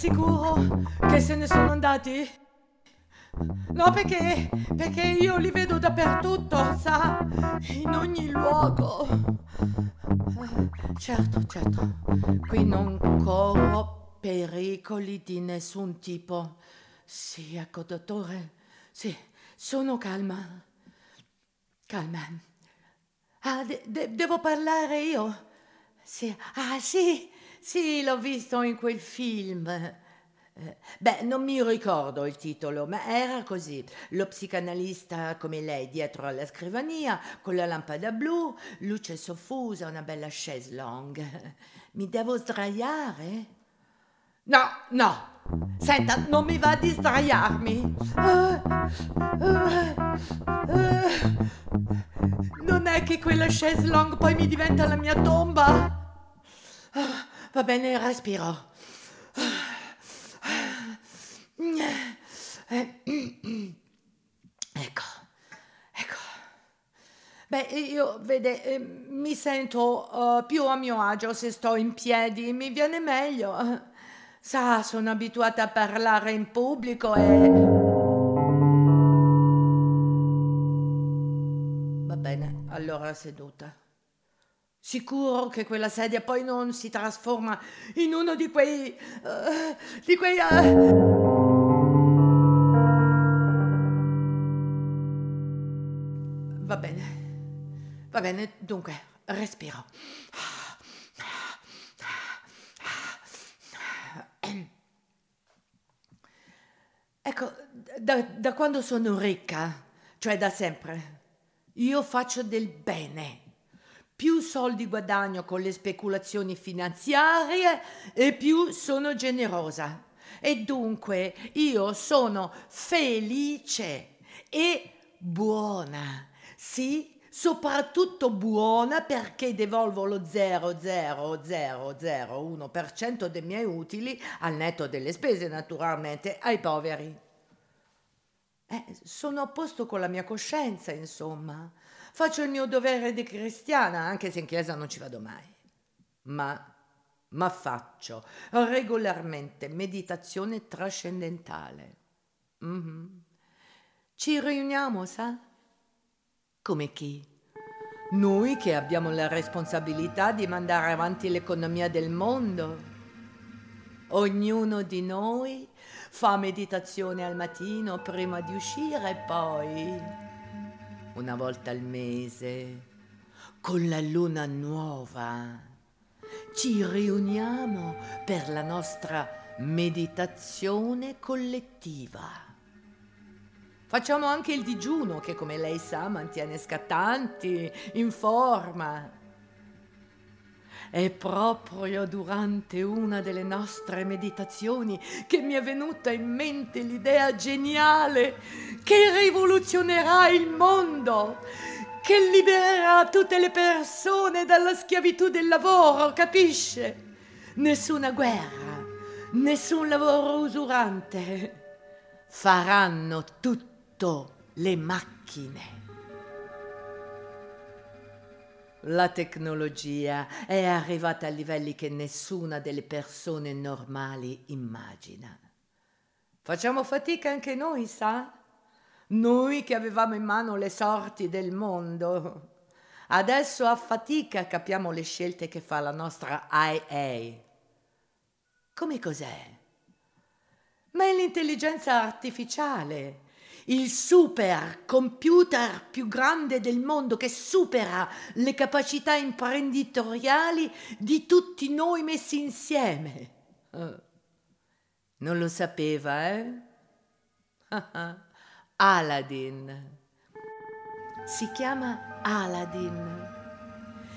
sicuro che se ne sono andati? No, perché, perché io li vedo dappertutto, sa? In ogni luogo. Certo, certo. Qui non corro pericoli di nessun tipo. Sì, ecco, dottore. Sì, sono calma. Calma. Ah, de- de- devo parlare io? Sì. Ah, sì, sì, l'ho visto in quel film. Eh, Beh, non mi ricordo il titolo, ma era così. Lo psicanalista come lei dietro alla scrivania, con la lampada blu, luce soffusa, una bella chaise longue. Mi devo sdraiare? No, no. Senta, non mi va di sdraiarmi. Non è che quella chaise longue poi mi diventa la mia tomba? Ah, Va bene, respiro. Ecco, ecco. Beh, io, vede, eh, mi sento eh, più a mio agio se sto in piedi, mi viene meglio. Sa, sono abituata a parlare in pubblico e... Va bene, allora seduta. Sicuro che quella sedia poi non si trasforma in uno di quei... eh, di quei... eh, Va bene, va bene, dunque, respiro. Ecco, da, da quando sono ricca, cioè da sempre, io faccio del bene. Più soldi guadagno con le speculazioni finanziarie e più sono generosa. E dunque io sono felice e buona. Sì, soprattutto buona perché devolvo lo 0,0001% dei miei utili, al netto delle spese naturalmente, ai poveri. Eh, sono a posto con la mia coscienza, insomma. Faccio il mio dovere di cristiana, anche se in chiesa non ci vado mai. Ma, ma faccio regolarmente meditazione trascendentale. Mhm. Ci riuniamo, sa? Come chi? Noi che abbiamo la responsabilità di mandare avanti l'economia del mondo. Ognuno di noi fa meditazione al mattino prima di uscire e poi, una volta al mese, con la luna nuova, ci riuniamo per la nostra meditazione collettiva. Facciamo anche il digiuno che, come lei sa, mantiene scattanti, in forma. È proprio durante una delle nostre meditazioni che mi è venuta in mente l'idea geniale che rivoluzionerà il mondo, che libererà tutte le persone dalla schiavitù del lavoro, capisce? Nessuna guerra, nessun lavoro usurante. Faranno tutto le macchine. La tecnologia è arrivata a livelli che nessuna delle persone normali immagina. Facciamo fatica anche noi, sa? Noi che avevamo in mano le sorti del mondo. Adesso a fatica capiamo le scelte che fa la nostra IA. Come cos'è? Ma è l'intelligenza artificiale il super computer più grande del mondo che supera le capacità imprenditoriali di tutti noi messi insieme. Eh, Non lo sapeva, eh? Aladdin. Si chiama Aladdin.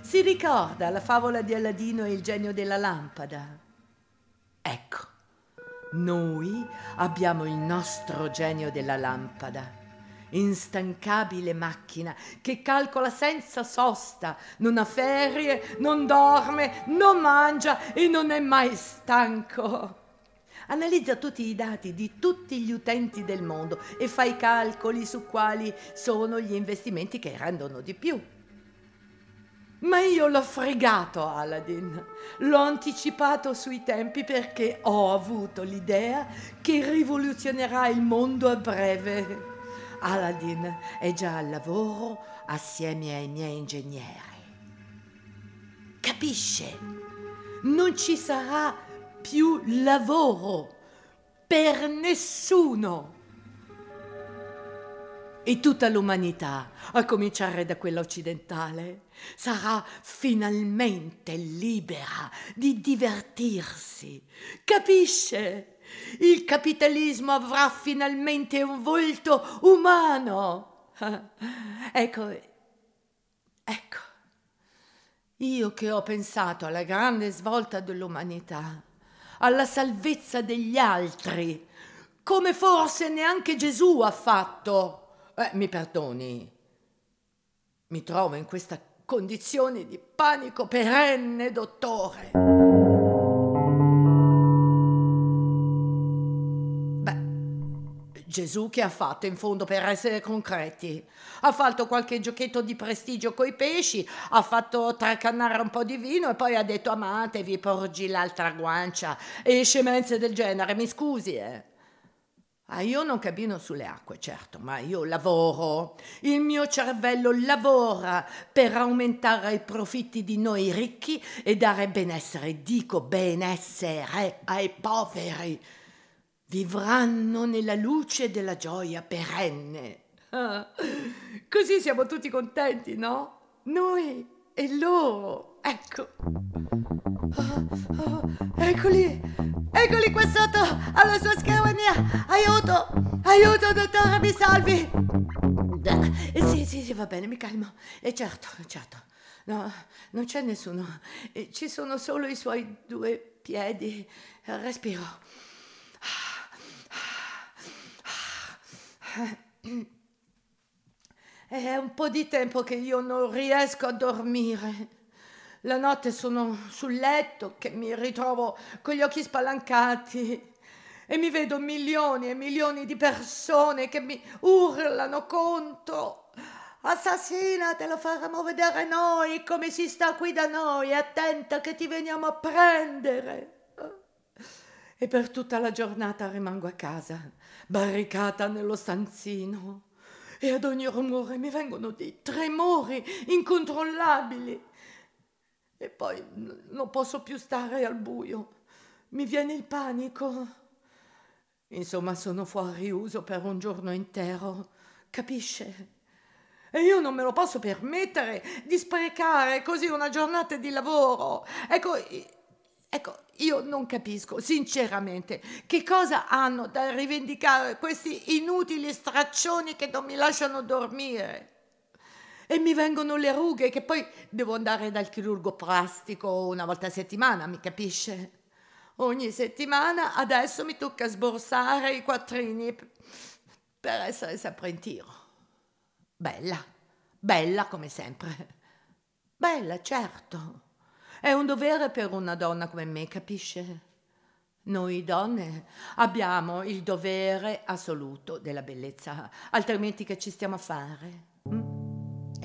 Si ricorda la favola di Aladino e il genio della lampada? Ecco. Noi abbiamo il nostro genio della lampada, instancabile macchina che calcola senza sosta, non ha ferie, non dorme, non mangia e non è mai stanco. Analizza tutti i dati di tutti gli utenti del mondo e fa i calcoli su quali sono gli investimenti che rendono di più. Ma io l'ho fregato Aladdin, l'ho anticipato sui tempi perché ho avuto l'idea che rivoluzionerà il mondo a breve. Aladdin è già al lavoro assieme ai miei ingegneri. Capisce? Non ci sarà più lavoro per nessuno. E tutta l'umanità, a cominciare da quella occidentale, sarà finalmente libera di divertirsi. Capisce? Il capitalismo avrà finalmente un volto umano. Ecco, ecco, io che ho pensato alla grande svolta dell'umanità, alla salvezza degli altri, come forse neanche Gesù ha fatto. Eh, mi perdoni, mi trovo in questa condizione di panico perenne, dottore. Beh, Gesù che ha fatto in fondo per essere concreti? Ha fatto qualche giochetto di prestigio coi pesci, ha fatto tracannare un po' di vino e poi ha detto amatevi, porgi l'altra guancia e scemenze del genere, mi scusi, eh. Ah, io non cammino sulle acque, certo, ma io lavoro. Il mio cervello lavora per aumentare i profitti di noi ricchi e dare benessere, dico benessere, ai poveri. Vivranno nella luce della gioia perenne. Ah, così siamo tutti contenti, no? Noi e loro. Ecco. Oh, oh, eccoli. Eccoli qua sotto, alla sua scrivania. Aiuto, aiuto, dottore, mi salvi. Eh, sì, sì, sì, va bene, mi calmo. E eh, certo, certo. No, non c'è nessuno. Eh, ci sono solo i suoi due piedi. Respiro. È un po' di tempo che io non riesco a dormire. La notte sono sul letto che mi ritrovo con gli occhi spalancati e mi vedo milioni e milioni di persone che mi urlano contro. Assassina, te lo faremo vedere noi come si sta qui da noi, attenta che ti veniamo a prendere. E per tutta la giornata rimango a casa, barricata nello stanzino. E ad ogni rumore mi vengono dei tremori incontrollabili e poi non posso più stare al buio. Mi viene il panico. Insomma, sono fuori uso per un giorno intero. Capisce? E io non me lo posso permettere di sprecare così una giornata di lavoro. Ecco, ecco, io non capisco sinceramente che cosa hanno da rivendicare questi inutili straccioni che non mi lasciano dormire e mi vengono le rughe che poi devo andare dal chirurgo plastico una volta a settimana, mi capisce? Ogni settimana adesso mi tocca sborsare i quattrini per essere sempre in tiro. Bella, bella come sempre. Bella, certo. È un dovere per una donna come me, capisce? Noi donne abbiamo il dovere assoluto della bellezza, altrimenti che ci stiamo a fare?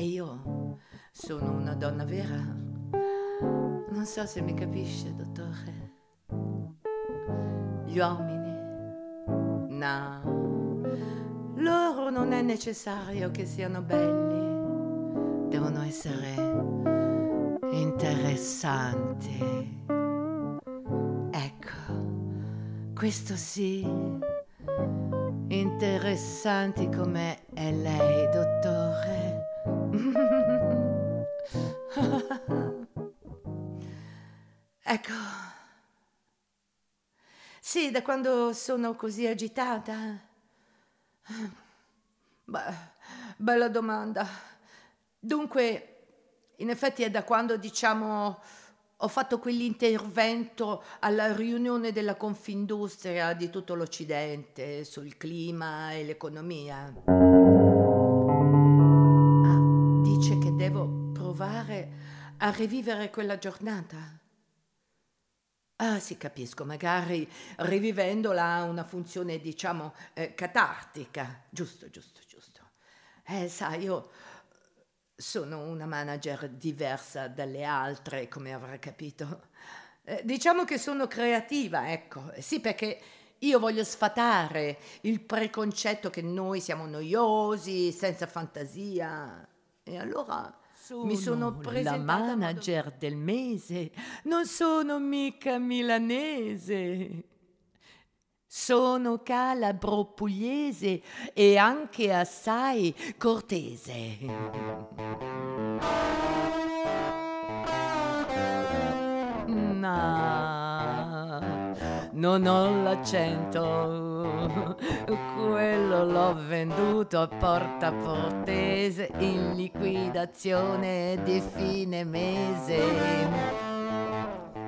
E io sono una donna vera. Non so se mi capisce, dottore. Gli uomini? No. Loro non è necessario che siano belli. Devono essere interessanti. Ecco, questo sì. Interessanti come è lei, dottore. Da quando sono così agitata? Beh, bella domanda. Dunque, in effetti è da quando, diciamo, ho fatto quell'intervento alla riunione della Confindustria di tutto l'Occidente sul clima e l'economia. Ah, dice che devo provare a rivivere quella giornata. Ah, sì, capisco, magari rivivendola ha una funzione, diciamo, eh, catartica. Giusto, giusto, giusto. Eh, sai, io sono una manager diversa dalle altre, come avrà capito. Eh, diciamo che sono creativa, ecco. Sì, perché io voglio sfatare il preconcetto che noi siamo noiosi, senza fantasia. E allora mi sono presentata la manager del mese. Non sono mica milanese. Sono calabro pugliese e anche assai cortese. Non ho l'accento, quello l'ho venduto a Porta Portese in liquidazione di fine mese.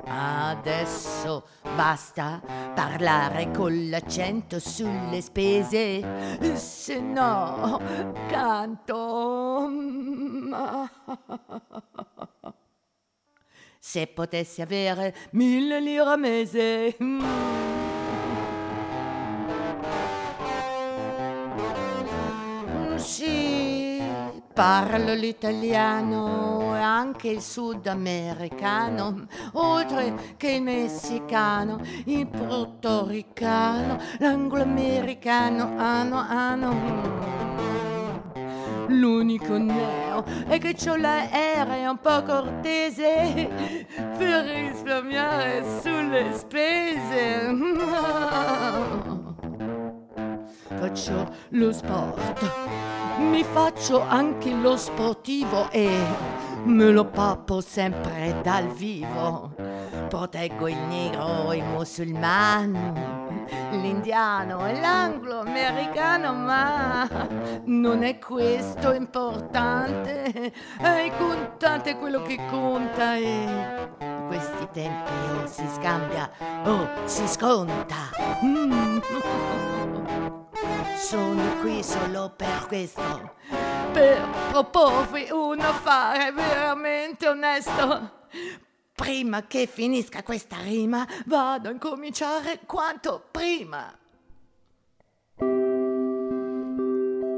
Adesso basta parlare con l'accento sulle spese, se no canto. Se potessi avere mille lire a mese. Sì, parlo l'italiano e anche il sudamericano, oltre che il messicano, il portoricano, l'angloamericano, ano, ano. L'unico neo è che c'ho l'aereo un po' cortese per risparmiare sulle spese. Faccio lo sport, mi faccio anche lo sportivo e me lo pappo sempre dal vivo. Proteggo il nero, il musulmano l'indiano e l'anglo-americano, ma non è questo importante, è il contante quello che conta e in questi tempi o si scambia o si sconta. Mm. Sono qui solo per questo, per proporvi un affare veramente onesto Prima che finisca questa rima, vado a incominciare quanto prima.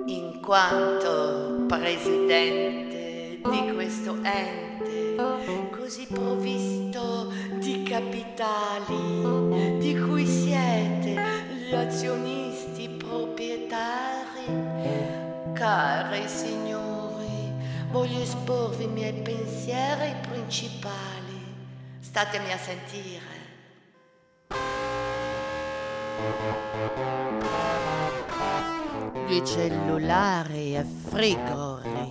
In quanto presidente di questo ente, così provvisto di capitali, di cui siete gli azionisti proprietari, cari signori, voglio esporvi i miei pensieri principali Statemi a sentire. Di cellulari e frigoriferi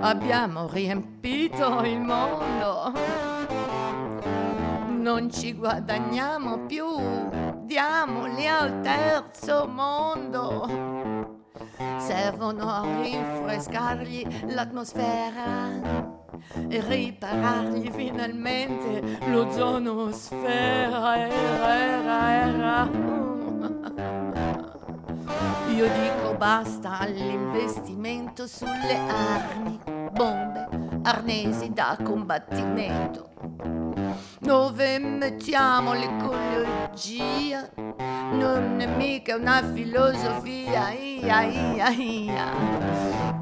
abbiamo riempito il mondo. Non ci guadagniamo più, diamoli al terzo mondo. Servono a rinfrescargli l'atmosfera e riparargli finalmente l'ozonosfera. Era, era, era. Io dico basta all'investimento sulle armi, bombe, arnesi da combattimento. Dove mettiamo l'ecologia? Non è mica una filosofia, ia, ia, ia.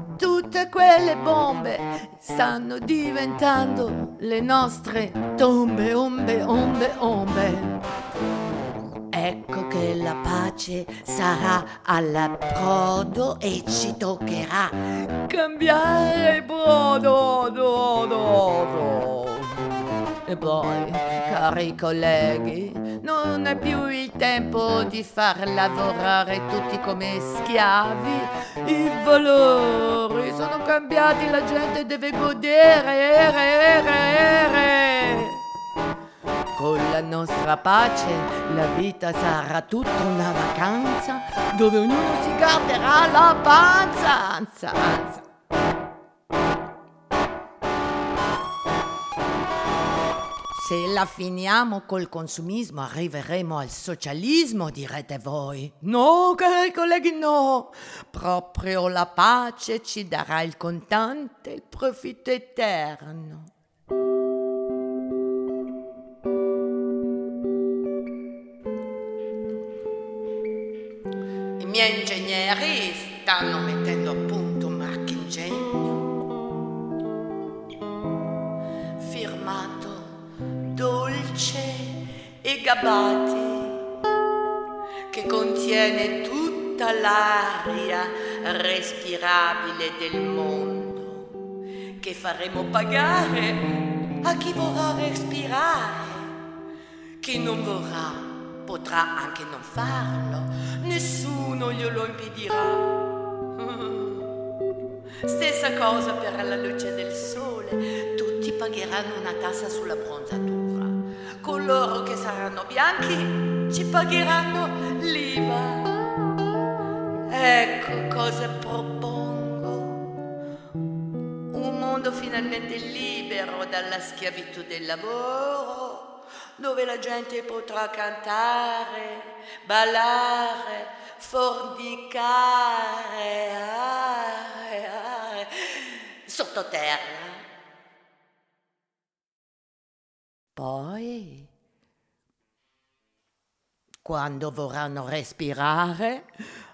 Tutte quelle bombe stanno diventando le nostre tombe, ombe, ombe, ombe. Ecco che la pace sarà all'approdo e ci toccherà cambiare brodo, do, do, do. E poi, cari colleghi, non è più il tempo di far lavorare tutti come schiavi. I valori sono cambiati, la gente deve godere, ere, ere, ere. Con la nostra pace la vita sarà tutta una vacanza dove ognuno si guarderà la panza. Anza, anza. Se la finiamo col consumismo arriveremo al socialismo, direte voi. No, cari colleghi, no. Proprio la pace ci darà il contante, il profitto eterno. I miei ingegneri stanno gabbati che contiene tutta l'aria respirabile del mondo che faremo pagare a chi vorrà respirare chi non vorrà potrà anche non farlo nessuno glielo impedirà Stessa cosa per la luce del sole, tutti pagheranno una tassa sulla bronzatura. Coloro che saranno bianchi ci pagheranno l'IVA. Ecco cosa propongo. Un mondo finalmente libero dalla schiavitù del lavoro, dove la gente potrà cantare, ballare, fornicare. Ah sottoterra. Poi, quando vorranno respirare,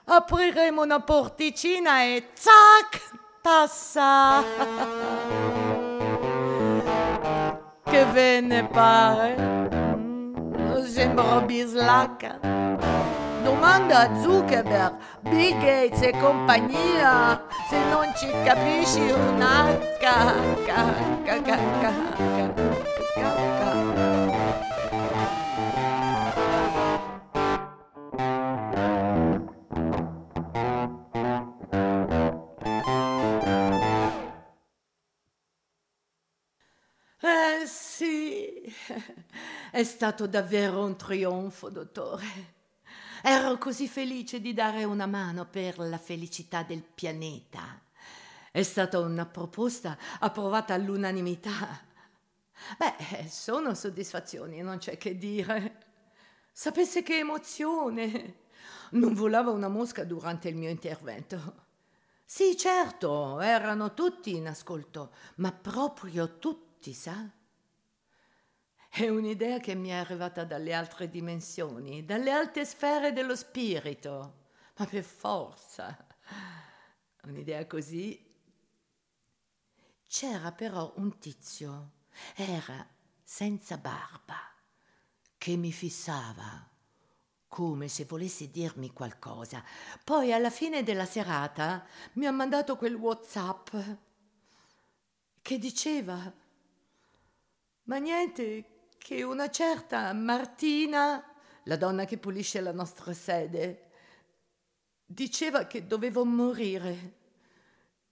apriremo una porticina e zac, tassa. che ve ne pare? Mm, sembro bislacca. Domanda a Zuckerberg, Bill Gates e compagnia, se non ci capisci un H. Eh sì, è stato davvero un trionfo, dottore. Ero così felice di dare una mano per la felicità del pianeta. È stata una proposta approvata all'unanimità. Beh, sono soddisfazioni, non c'è che dire. Sapesse che emozione! Non volava una mosca durante il mio intervento. Sì, certo, erano tutti in ascolto, ma proprio tutti, sa? È un'idea che mi è arrivata dalle altre dimensioni, dalle alte sfere dello spirito, ma per forza. Un'idea così. C'era però un tizio, era senza barba, che mi fissava come se volesse dirmi qualcosa. Poi alla fine della serata mi ha mandato quel WhatsApp che diceva ma niente, che una certa Martina, la donna che pulisce la nostra sede, diceva che dovevo morire,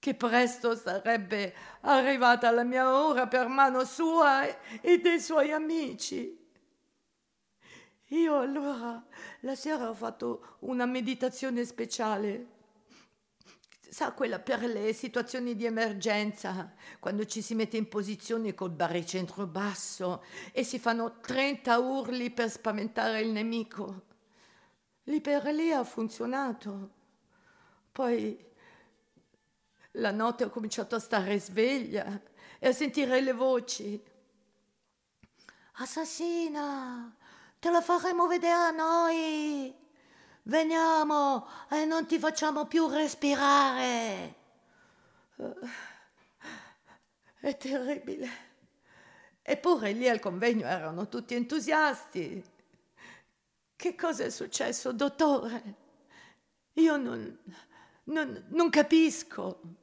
che presto sarebbe arrivata la mia ora per mano sua e dei suoi amici. Io allora la sera ho fatto una meditazione speciale sa quella per le situazioni di emergenza, quando ci si mette in posizione col baricentro basso e si fanno 30 urli per spaventare il nemico. Lì per lì ha funzionato. Poi la notte ho cominciato a stare sveglia e a sentire le voci. Assassina, te la faremo vedere a noi. Veniamo e non ti facciamo più respirare. È terribile. Eppure lì al convegno erano tutti entusiasti. Che cosa è successo, dottore? Io non, non, non capisco.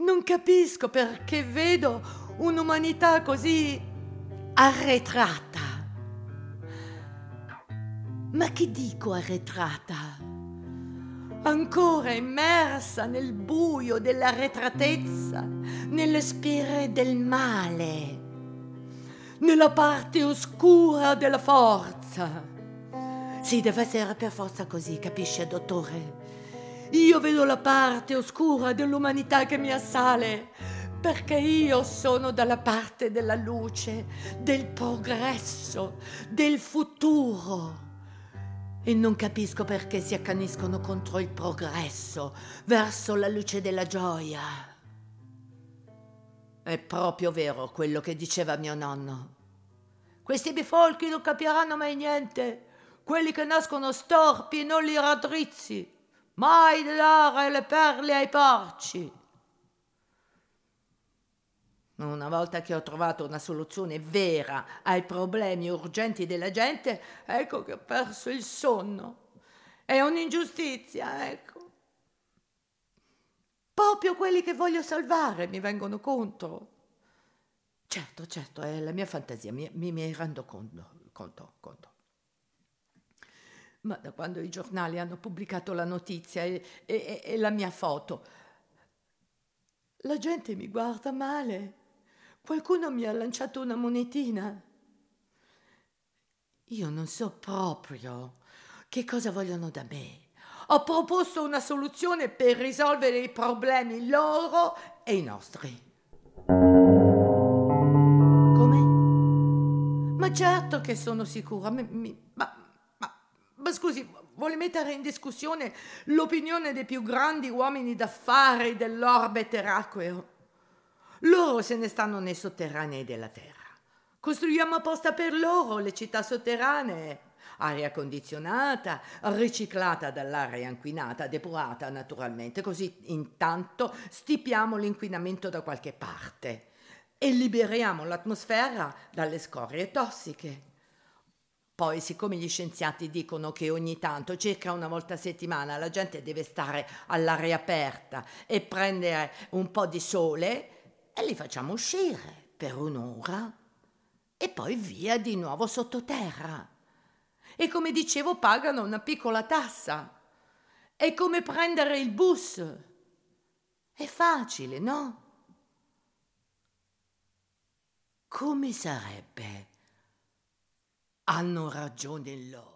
Non capisco perché vedo un'umanità così arretrata. Ma che dico arretrata? Ancora immersa nel buio dell'arretratezza, nelle spire del male, nella parte oscura della forza. Sì, deve essere per forza così, capisce, dottore? Io vedo la parte oscura dell'umanità che mi assale, perché io sono dalla parte della luce, del progresso, del futuro. E non capisco perché si accaniscono contro il progresso, verso la luce della gioia. È proprio vero quello che diceva mio nonno. Questi bifolchi non capiranno mai niente. Quelli che nascono storpi non li raddrizzi. Mai dare le perle ai porci. Una volta che ho trovato una soluzione vera ai problemi urgenti della gente, ecco che ho perso il sonno. È un'ingiustizia, ecco. Proprio quelli che voglio salvare mi vengono contro. Certo, certo, è la mia fantasia, mi, mi, mi rendo conto, conto, conto. Ma da quando i giornali hanno pubblicato la notizia e, e, e la mia foto, la gente mi guarda male. Qualcuno mi ha lanciato una monetina. Io non so proprio che cosa vogliono da me. Ho proposto una soluzione per risolvere i problemi loro e i nostri. Come? Ma certo che sono sicura. Mi, mi, ma, ma scusi, vuole mettere in discussione l'opinione dei più grandi uomini d'affari dell'orbe terracqueo? Loro se ne stanno nei sotterranei della terra. Costruiamo apposta per loro le città sotterranee. Aria condizionata, riciclata dall'aria inquinata, depurata naturalmente, così intanto stipiamo l'inquinamento da qualche parte e liberiamo l'atmosfera dalle scorie tossiche. Poi, siccome gli scienziati dicono che ogni tanto, circa una volta a settimana, la gente deve stare all'aria aperta e prendere un po' di sole, e li facciamo uscire per un'ora e poi via di nuovo sottoterra. E come dicevo pagano una piccola tassa. È come prendere il bus. È facile, no? Come sarebbe? Hanno ragione loro.